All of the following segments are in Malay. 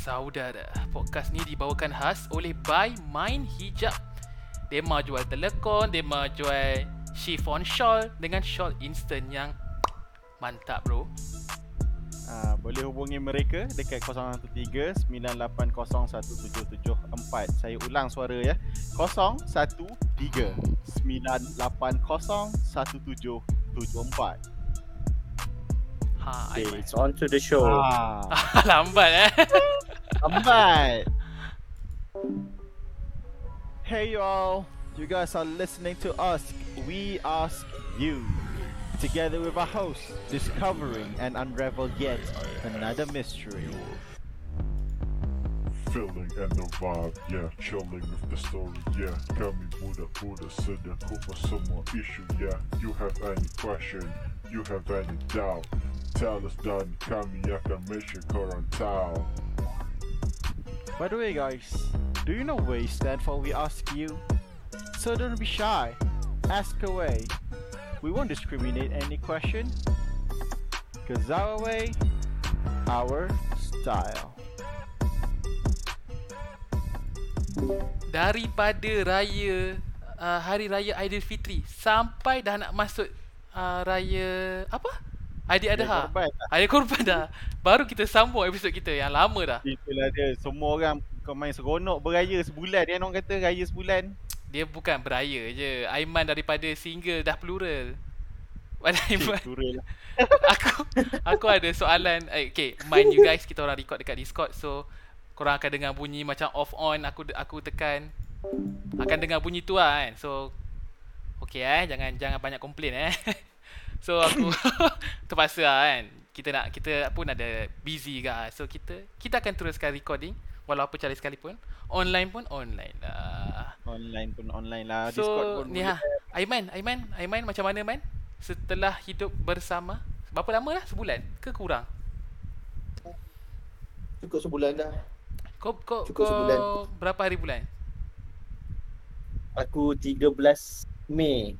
saudara. Podcast ni dibawakan khas oleh By Mind Hijab. Dia mau jual telekon, dia mau jual chiffon shawl dengan shawl instant yang mantap bro. Uh, boleh hubungi mereka dekat 013 98017774. Saya ulang suara ya. 013 98017774. Ha, Okay, it's on to the show. Ah, Lambat eh. lambat. Hey y'all, you guys are listening to us. We ask you. Together with our host, discovering and unravel yet another mystery. Feeling and the vibe, yeah. Chilling with the story, yeah. Kami budak-budak sedang kupas semua issue, yeah. You have any question, you have any doubt. Tell us dan kami akan make sure korang tahu. By the way, guys, do you know WAY stand for We Ask You? So don't be shy. Ask away. We won't discriminate any question. Cause our way, our style. Daripada raya uh, hari raya Aidilfitri sampai dah nak masuk uh, raya apa? Aidiladha. Korban lah. Hari korban dah. Baru kita sambung episod kita yang lama dah. Itulah dia. Semua orang kau main seronok beraya sebulan. Dia orang kata raya sebulan. Dia bukan beraya je. Aiman daripada single dah plural. Pada Aiman. Turun lah. aku aku ada soalan. Eh, okay, mind you guys kita orang record dekat Discord so korang akan dengar bunyi macam off on aku aku tekan akan dengar bunyi tu lah kan. So okay eh jangan jangan banyak komplain eh. So aku terpaksa lah kan. Kita nak kita pun ada busy kan. So kita kita akan teruskan recording walau apa cara sekalipun. Online pun online lah. Online pun online lah. So Discord pun ni ha Aiman, Aiman, Aiman macam mana man? Setelah hidup bersama Berapa lama lah? Sebulan? Ke kurang? Cukup sebulan dah. Kau kau Cukup kau sebulan. berapa hari bulan? Aku 13 Mei.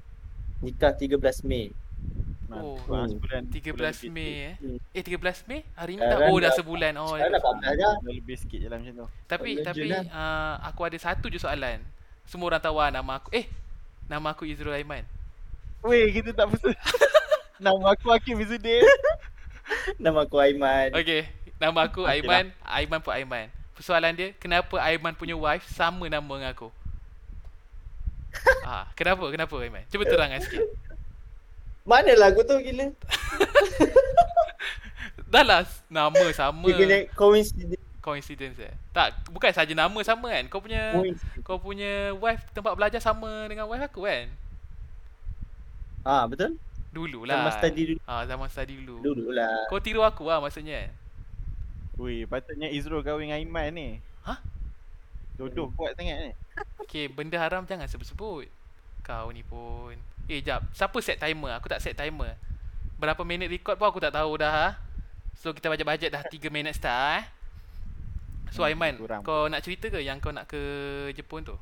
Nikah 13 Mei. Oh, Ah, sebulan, 13 sebulan lebih Mei eh. Eh 13 Mei? Hari ni dah oh dah sebulan. Oh. Sekarang dah 14 dah. Dah lebih sikit je lah macam tu. Tapi Legend tapi lah. uh, aku ada satu je soalan. Semua orang tahu lah nama aku. Eh, nama aku Izrul Aiman. Weh, kita tak pasal. Nama aku Hakim Izzuddin. Nama aku Aiman. Okey, nama aku Aiman. Aiman pun Aiman. Persoalan dia, kenapa Aiman punya wife sama nama dengan aku? ah, kenapa? Kenapa Aiman? Cuba terangkan sikit. Mana lah aku tahu gila. Dah lah nama sama. Dia punya coincidence. Coincidence eh. Tak, bukan saja nama sama kan. Kau punya kau punya wife tempat belajar sama dengan wife aku kan? Ah betul? Dulu lah. Zaman study dulu. Ah, zaman study dulu. Dulu lah. Kau tiru aku lah maksudnya. Weh, patutnya Izrul kahwin dengan Aiman ni. Hah? Jodoh kuat sangat ni. Okay, benda haram jangan sebut-sebut. Kau ni pun. Eh, jap. Siapa set timer? Aku tak set timer. Berapa minit record pun aku tak tahu dah. Ha? So, kita bajet-bajet dah 3 minit start eh. So, Hmm, Aiman, kurang. kau nak cerita ke yang kau nak ke Jepun tu?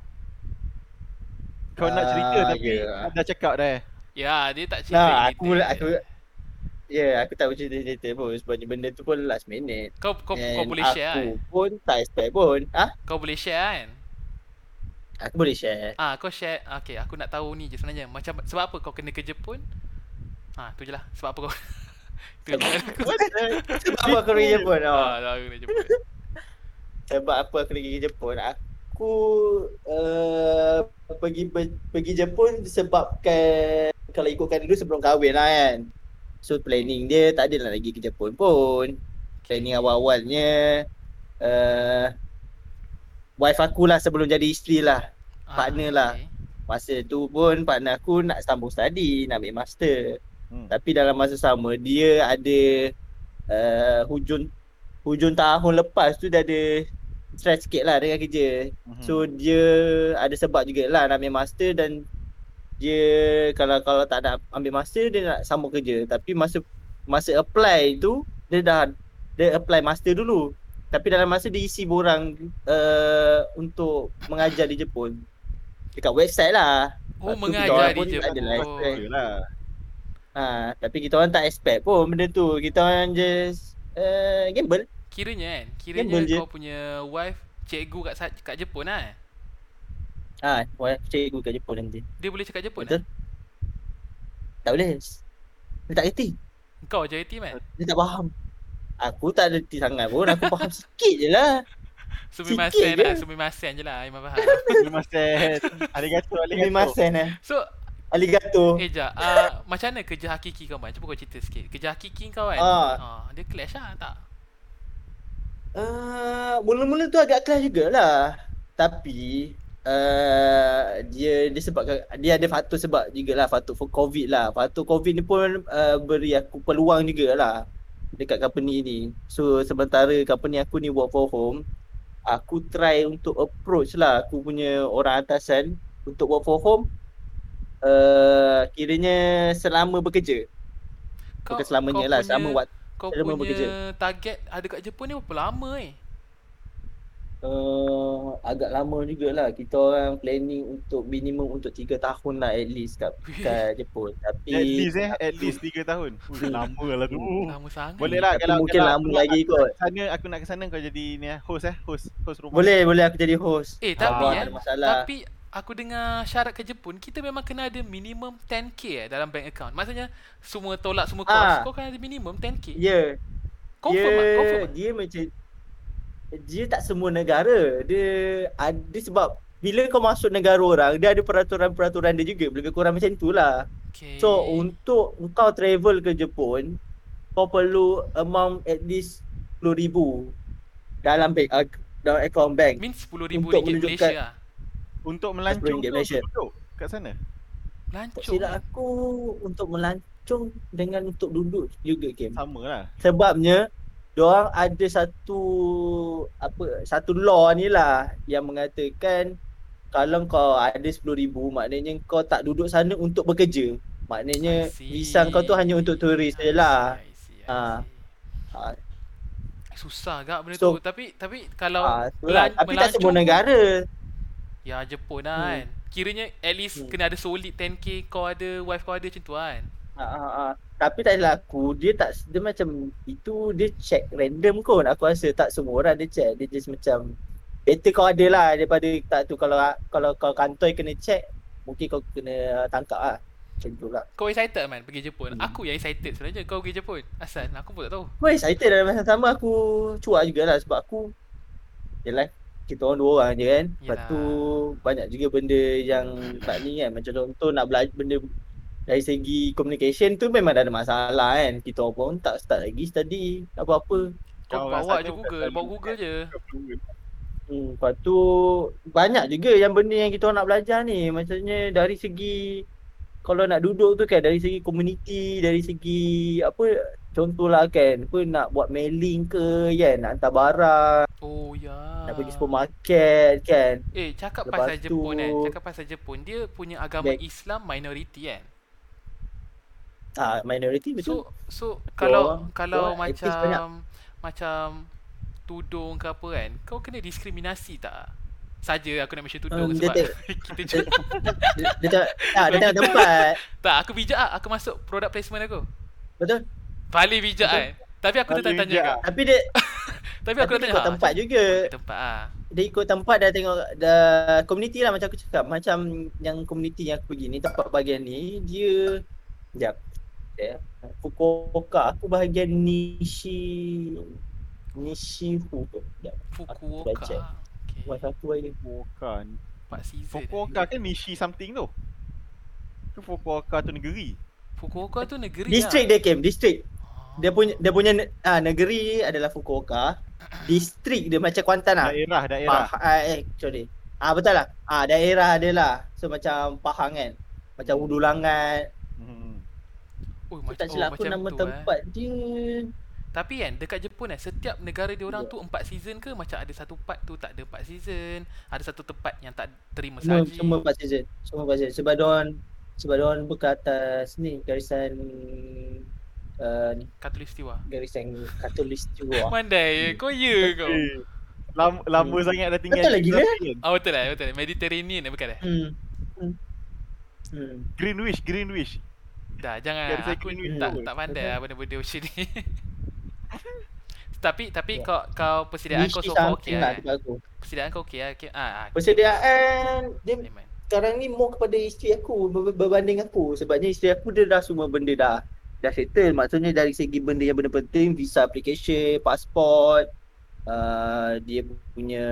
Kau nak cerita Ah, tapi ya. dah cakap dah. Ya, dia tak cerita. Nah, kita. aku aku Ya, yeah, aku tak cerita-cerita pun sebabnya benda tu pun last minute. Kau kau, kau boleh share Aku kan? pun tak expect pun. Ah, Kau boleh share kan? Aku boleh share. Ah, kau share. Okay, aku nak tahu ni je sebenarnya. Macam sebab apa kau kena ke Jepun? Ha, tu je lah. Sebab apa kau? tu je. Sebab apa aku pergi Jepun? Oh. Ah, aku kena Jepun. Sebab apa aku pergi ke Jepun? Aku uh, pergi ber- pergi Jepun disebabkan kalau ikutkan dulu sebelum kahwin lah kan. So planning dia tak adalah lagi ke Jepun pun. Planning awal-awalnya uh, wife aku lah sebelum jadi isteri lah. Partner lah. okay. Masa tu pun partner aku nak sambung study, nak ambil master. Hmm. Tapi dalam masa sama dia ada uh, hujung hujung tahun lepas tu dia ada stress sikit lah dengan kerja. Mhm. So dia ada sebab jugalah nak ambil master dan dia kalau kalau tak nak ambil master dia nak sambung kerja. Tapi masa masa apply tu dia dah dia apply master dulu. Tapi dalam masa dia isi borang uh, untuk mengajar di Jepun. Dekat website lah. Oh, Lepas tu kita mengajar orang di pun tak ada lah. Yalah. Ha, tapi kita orang tak expect pun benda tu. Kita orang just uh, gamble. kiranya kan, kiranya Gamble je. kau punya wife cikgu kat kat Jepun lah. Ha, wife cikgu kat Jepun nanti. Dia boleh cakap Jepun Betul. lah. Tak boleh. Dia tak reti. Kau je reti man. Dia tak faham. Aku tak reti sangat pun. Aku faham sikit je lah. Sumimasen Sikit lah, je. sumimasen je lah Iman faham. Kasih. Arigato, Terima arigato. kasih eh. So, Aligato. eh Jap, uh, macam mana kerja hakiki kau man? Cuba kau cerita sikit. Kerja hakiki kau kan? Ah. Ah, dia clash lah tak? Uh, mula-mula tu agak kelas jugalah. Tapi uh, dia disebabkan dia ada faktor sebab jugalah faktor for COVID lah. Faktor COVID ni pun uh, beri aku peluang jugalah dekat company ni. So sementara company aku ni work from home, aku try untuk approach lah aku punya orang atasan untuk work from home. Uh, kiranya selama bekerja. Bukan selamanya lah, selama waktu Kau selama punya bekerja. target ada kat Jepun ni berapa lama eh? Uh, agak lama jugalah kita orang planning untuk minimum untuk 3 tahun lah at least kat, kat Jepun tapi At least eh, at least 3 tahun. Lama lah tu. Lama sangat. Boleh lah Tapi kalau mungkin kalau lama lagi aku kot. Sana aku nak ke sana kau jadi ni eh, host eh, host host rumah. boleh boleh aku jadi host Eh tapi Ah, eh, tapi aku dengar syarat ke Jepun kita memang kena ada minimum 10k eh dalam bank account. Maksudnya semua tolak semua kos Ah. kau kena ada minimum 10k. ya yeah. Confirm dia, ah, confirm. ah? dia macam dia tak semua negara dia ada sebab bila kau masuk negara orang dia ada peraturan-peraturan dia juga lebih kurang macam tu lah Okay. So untuk kau travel ke Jepun kau perlu amount at least 10,000 dalam bank uh, dalam account bank. means 10,000 untuk ringgit menunjukkan- Malaysia lah. Untuk melancong tu Malaysia. duduk kat sana. Tak Lancung. silap aku untuk melancong dengan untuk duduk juga game. Sama lah. Sebabnya diorang ada satu apa satu law ni lah yang mengatakan kalau kau ada 10,000 maknanya kau tak duduk sana untuk bekerja. Maknanya visa kau tu hanya untuk turis je lah. I see, I see, I Ah. see. Ah. Susah agak benda So- tu. Tapi tapi kalau Ah, itulah. melan- Tapi tak semua negara. Ya Jepun lah Hmm. kan. Kiranya at least Hmm. kena ada solid 10k kau ada, wife kau ada macam tu kan. Ha, ha, ha. Tapi tak adalah aku Dia tak Dia macam Itu dia check random kot Aku rasa tak semua orang dia check Dia just macam Better kau ada lah Daripada tak tu Kalau kalau kau kantoi kena check Mungkin kau kena tangkap lah Macam tu lah Kau excited man pergi Jepun? Hmm. Aku yang excited sebenarnya kau pergi Jepun. Asal aku pun tak tahu. Aku excited dalam masa sama Aku cuak jugalah Sebab aku Yelah kita orang dua orang je kan Lepas Yelah. tu Banyak juga benda yang Tak ni kan Macam contoh nak belajar benda dari segi communication tu memang dah ada masalah kan Kita orang pun tak start lagi study apa-apa Kau bawa je Google, selalu bawa Google je. Hmm, lepas tu banyak juga yang benda yang kita nak belajar ni. Maksudnya dari segi kalau nak duduk tu kan dari segi community, dari segi apa contohlah kan, apa nak buat mailing ke kan, nak hantar barang, Oh ya. nak pergi supermarket kan. Eh, cakap Lepas pasal Jepun kan. tu- Cakap pasal Jepun, dia punya agama. Islam minority kan. Ah minority betul. So so kalau orang- kalau orang atheist banyak. macam macam tudung ke apa kan, kau kena diskriminasi tak? Saja aku nak mention tudung Um, dia sebab tak- kita dia, juga. dia, dia, tengok, tak, dia tengok tempat. tak, aku bijak ah, aku masuk product placement aku. Betul? Paling bijak Betul. kan. Tapi aku Paling tanya bijak. kau. Tapi dia Tapi aku tapi dah dia tanya. ikut tempat juga. Tempat ah. dia ikut tempat dah tengok dah community lah macam aku cakap macam yang community yang aku pergi ni tempat bahagian ni dia sekejap ya Fukuoka aku bahagian Nishi Nishifu tu sekejap Fukuoka. Okay. buat satu Bukan. 4 season. Fukuoka kan Nishi something tu. Ke Fukuoka tu negeri. Fukuoka tu negeri district dia Kim district lah. dia punya dia punya ah, negeri adalah Fukuoka district dia macam Kuantan lah Daerah, daerah. Pah, ah, eh sorry ah betul lah ah daerah dia lah so macam Pahang kan macam Udulangan. Oh, macam, tak oh, silap aku macam nama tu, tempat dia Tapi kan dekat Jepun kan setiap negara dia orang Ya. tu 4 season ke macam ada satu part tu tak ada 4 season, ada satu tempat yang tak terima saji. semua empat season. Semua empat season. Sebab diorang sebab diorang buka atas ni garisan uh, ni Katulistiwa. garisan katulistiwa. Mandai, kau ya kau. Eh, Lama, lama Hmm. sangat dah tinggal Betul lah gila. Australian. Oh betul lah, betul. Mediterranean eh, bukan eh? Hmm. Hmm. Hmm. Greenwich, Greenwich. Dah, jangan Garis aku Greenwich tak tak pandai lah benda-benda macam ni. Tapi tapi Ya. kau kau persediaan kau so far okey lah aku. Persediaan kau okey lah. Okay. Ah, ah. Persediaan dia sekarang ni more kepada isteri aku ber- berbanding aku sebabnya isteri aku dia dah semua benda dah dah settle maksudnya dari segi benda yang benda penting visa application pasport uh, dia punya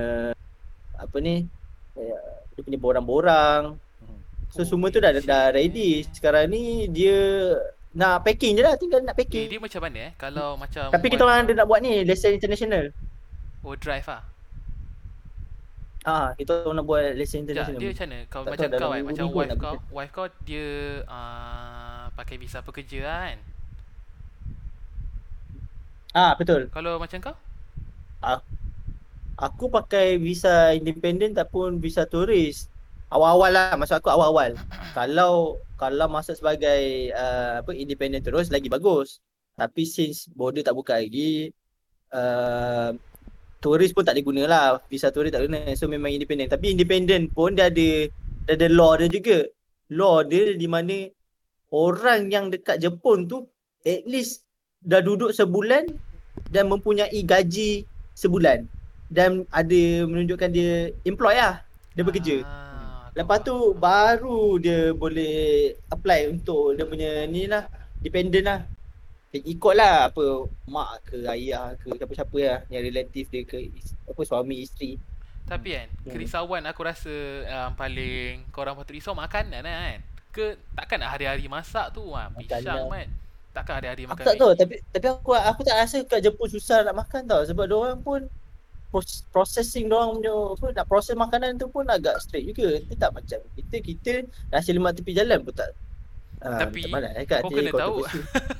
apa ni uh, dia punya borang-borang so semua tu dah dah ready sekarang ni dia nak packing je lah tinggal nak Okay, packing dia macam mana eh? Kalau macam tapi kita orang ada nak buat ni lesen international oh drive ah. ah kita orang nak buat Sekejap, international dia macam mana? Kau Tak macam kau kan, macam wife kau, bekerja. wife kau dia uh, pakai visa pekerja kan? ah betul Kalau macam kau? Aku pakai visa independent ataupun visa turis. Awal-awal lah, maksud aku awal-awal. Kalau kalau masuk sebagai uh, apa independent terus lagi bagus. Tapi since border tak buka lagi, uh, turis pun tak boleh guna lah. Visa turis tak guna. So memang independent. Tapi independent pun dia ada dia ada law dia juga. Law dia di mana orang yang dekat Jepun tu at least dah duduk sebulan dan mempunyai gaji sebulan dan ada menunjukkan dia employ lah dia bekerja Ah, lepas tu baru dia boleh apply untuk dia punya ni lah dependent lah ikut lah apa mak ke ayah ke siapa-siapa lah yang relatif dia ke apa suami isteri Tapi kan, Hmm. kerisauan aku rasa um, paling korang patut risau makanan lah kan? Ke takkan nak hari-hari masak tu ah, pisang kan? Takkan hari-hari aku makan tak mi- tahu tapi tapi aku aku tak rasa kat Jepun susah nak makan tau sebab dia orang pun processing dia orang punya apa nak proses makanan tu pun agak straight juga dia tak macam kita kita nasi lemak tepi jalan pun tak Ah, Tapi, eh, kat kau kena tahu.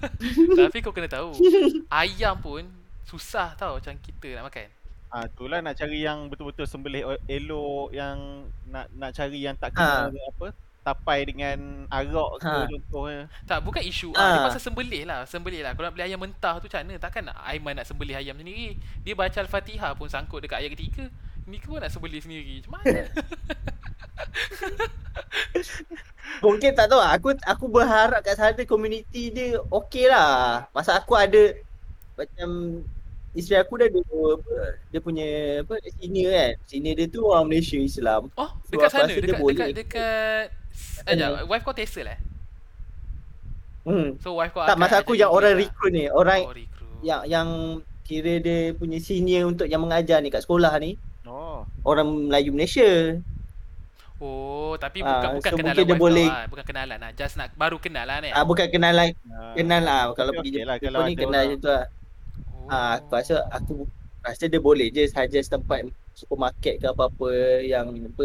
Tapi kau kena tahu, ayam pun susah tau macam kita nak makan. Ah, itulah nak cari yang betul-betul sembelih elok yang nak nak cari yang tak Ha. kena apa tapai dengan arak ke Ha. Contohnya. Tak, bukan isu ah. Dia Ah. pasal sembelih lah. Sembelih lah. Kalau nak beli ayam mentah tu macam mana? Takkan nak Aiman nak sembelih ayam sendiri. Dia baca Al-Fatihah pun sangkut dekat ayat ketiga. Ni pun nak sembelih sendiri. Macam mana? Mungkin tak tahu aku aku berharap kat sana community dia okey lah. Masa aku ada macam isteri aku dah ada apa dia punya apa senior kan. Senior dia tu orang Malaysia Islam. Oh, So, dekat sana. dia Dekat, dekat, ikut. dekat... Ajak, wife kau Tesla eh? Hmm. So wife kau Tak masa aku yang orang English recruit ni, orang lah. Oh, recruit. yang yang kira dia punya senior untuk yang mengajar ni kat sekolah ni Oh. orang Melayu Malaysia. Oh, tapi Ah, bukan bukan so kenalan dia wife boleh- kau lah. Bukan kenalan lah. Just nak baru kenal lah ni. Ah bukan kenalan Ah, kenal lah kalau Okey, pergi okey lah, Jepun kalau ni kenal orang- macam tu lah. Oh. Ah aku rasa aku rasa dia boleh je saja tempat supermarket ke apa-apa yang apa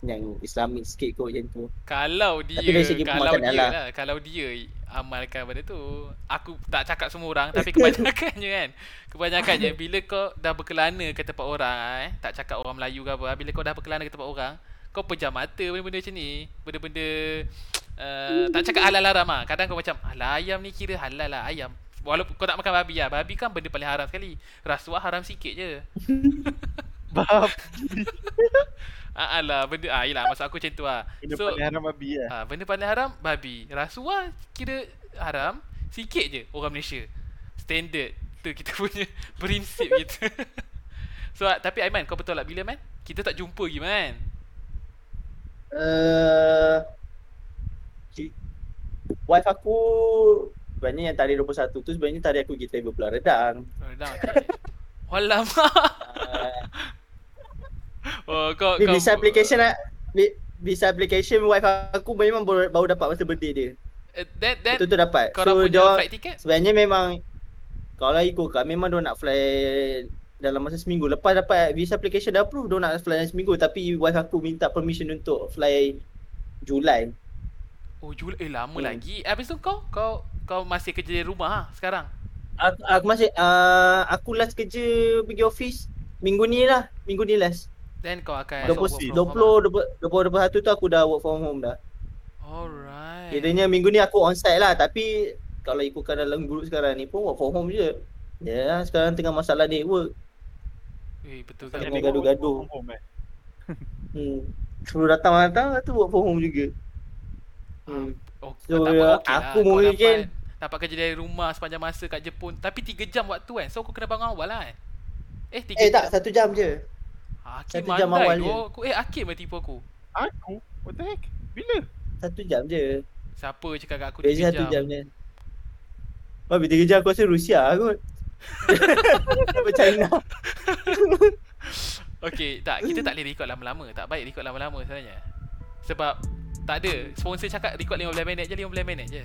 yang Islamic sikit kot macam tu. Kalau dia kalau dia lah. lah. kalau dia amalkan benda tu. Aku tak cakap semua orang tapi kebanyakannya kan. Kebanyakannya bila kau dah berkelana ke tempat orang eh, tak cakap orang Melayu ke apa, bila kau dah berkelana ke tempat orang, kau pejam mata benda-benda macam ni. Benda-benda uh, tak cakap halal haram ah. Kadang kau macam, "Alah ayam ni kira halal lah ayam." Walaupun kau tak makan babi lah. Babi kan benda paling haram sekali. Rasuah haram sikit je. Bab. Ah lah benda ah yalah maksud aku macam tu ah. Benda So paling haram babi lah. Ha, benda paling haram babi. Rasuah kira haram sikit je orang Malaysia. Standard tu kita punya prinsip kita. so ah, tapi Aiman kau betul tak bila man? Kita tak jumpa lagi man. Uh, wife aku sebenarnya yang tarikh 21 tu sebenarnya tarikh aku pergi travel Pulau Redang. Oh, dah okey. Alamak. Uh, oh kau ni kau visa application lah. Visa application wife aku memang baru, baru dapat masa birthday dia. Eh, Then then Betul tu dapat. kau So punya dia flight ticket? sebenarnya memang kalau ikutkan memang dia nak fly dalam masa seminggu. Lepas dapat visa application dah approve dia nak fly dalam seminggu tapi wife aku minta permission untuk fly Julai. Oh Julai eh lama Hmm. lagi. Habis tu kau kau kau masih kerja di rumah ha, sekarang. Aku, aku masih uh, aku last kerja pergi office minggu ni lah, minggu ni last. Then kau akan Masuk work office. from home 20 20 21 tu aku dah work from home dah. ah? Alright. Kiranya minggu ni aku on site lah tapi kalau ikutkan dalam group sekarang ni pun work from home je. Ya, sekarang tengah masalah network. Eh betul Tengah kan. Jadi gaduh-gaduh. eh. Hmm. Suruh datang-datang tu work from home juga. Hmm. Oh, So, ya, okey lah. aku Kau mungkin- dapat dapat kerja dari rumah sepanjang masa kat Jepun Tapi 3 jam waktu kan So aku kena bangun awal lah kan Eh 3 Eh jam tak, satu jam je. Hakim satu jam mandai awal je. aku, Eh Hakim lah tipu aku Aku? What the heck? Bila? Satu jam je. Siapa cakap kat aku Beza 3 satu jam, jam je. Babi tiga jam aku rasa Rusia kot. Apa China? Okay tak Kita tak boleh record lama-lama Tak baik record lama-lama sebenarnya Sebab Tak ada Sponsor cakap record 15 minit je 15 minit je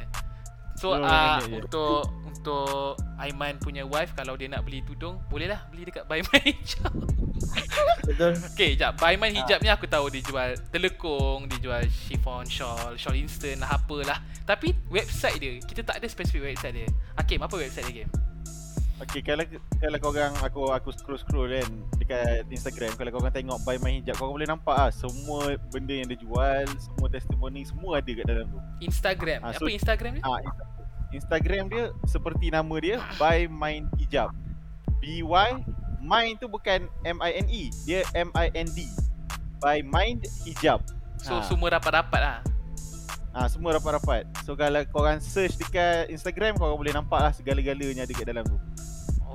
So 15 uh, minit je. untuk Untuk Aiman punya wife Kalau dia nak beli tudung Boleh lah Beli dekat Baiman Hijab. Betul. Okay jap Baiman Ah. hijab ni aku tahu Dia jual telekung Dia jual chiffon shawl Shawl instant lah apalah. Tapi website dia Kita tak ada spesifik website dia. Hakim apa website dia game Okay, kalau kalau kau orang aku aku scroll scroll kan dekat Instagram kalau kau orang tengok buy my hijab kau boleh nampak ah semua benda yang dia jual, semua testimoni semua ada kat dalam tu. Instagram. Apa so- Instagram dia? Ah Instagram dia seperti nama dia buy mine hijab. B Y mine tu bukan M I N E, dia M I N D. Buy mine hijab. So Ah. semua rapat-rapat lah Ah semua rapat-rapat. So kalau kau orang search dekat Instagram kau orang boleh nampak lah segala-galanya ada dalam tu.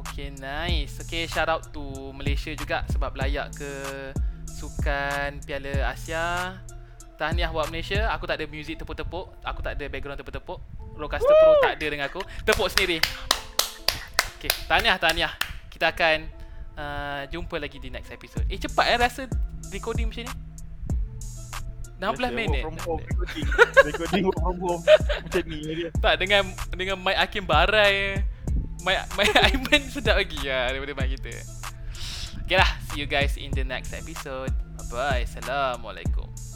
Okay nice Okay shout out to Malaysia juga Sebab layak ke Sukan Piala Asia Tahniah buat Malaysia Aku tak ada music tepuk-tepuk Aku tak ada background tepuk-tepuk Roadcaster Pro tak ada dengan aku. Tepuk sendiri. Okay tahniah tahniah. Kita akan uh, Jumpa lagi di next episode. Eh cepat eh rasa Recording macam ni? 16 Biasa, minit. from home recording. recording work from home. Macam ni dia. Tak dengan Dengan mic Hakim Barai Mic, mic Aiman sedap lagi. Lah Daripada mic kita. Okay lah See you guys in the next episode. Bye bye Assalamualaikum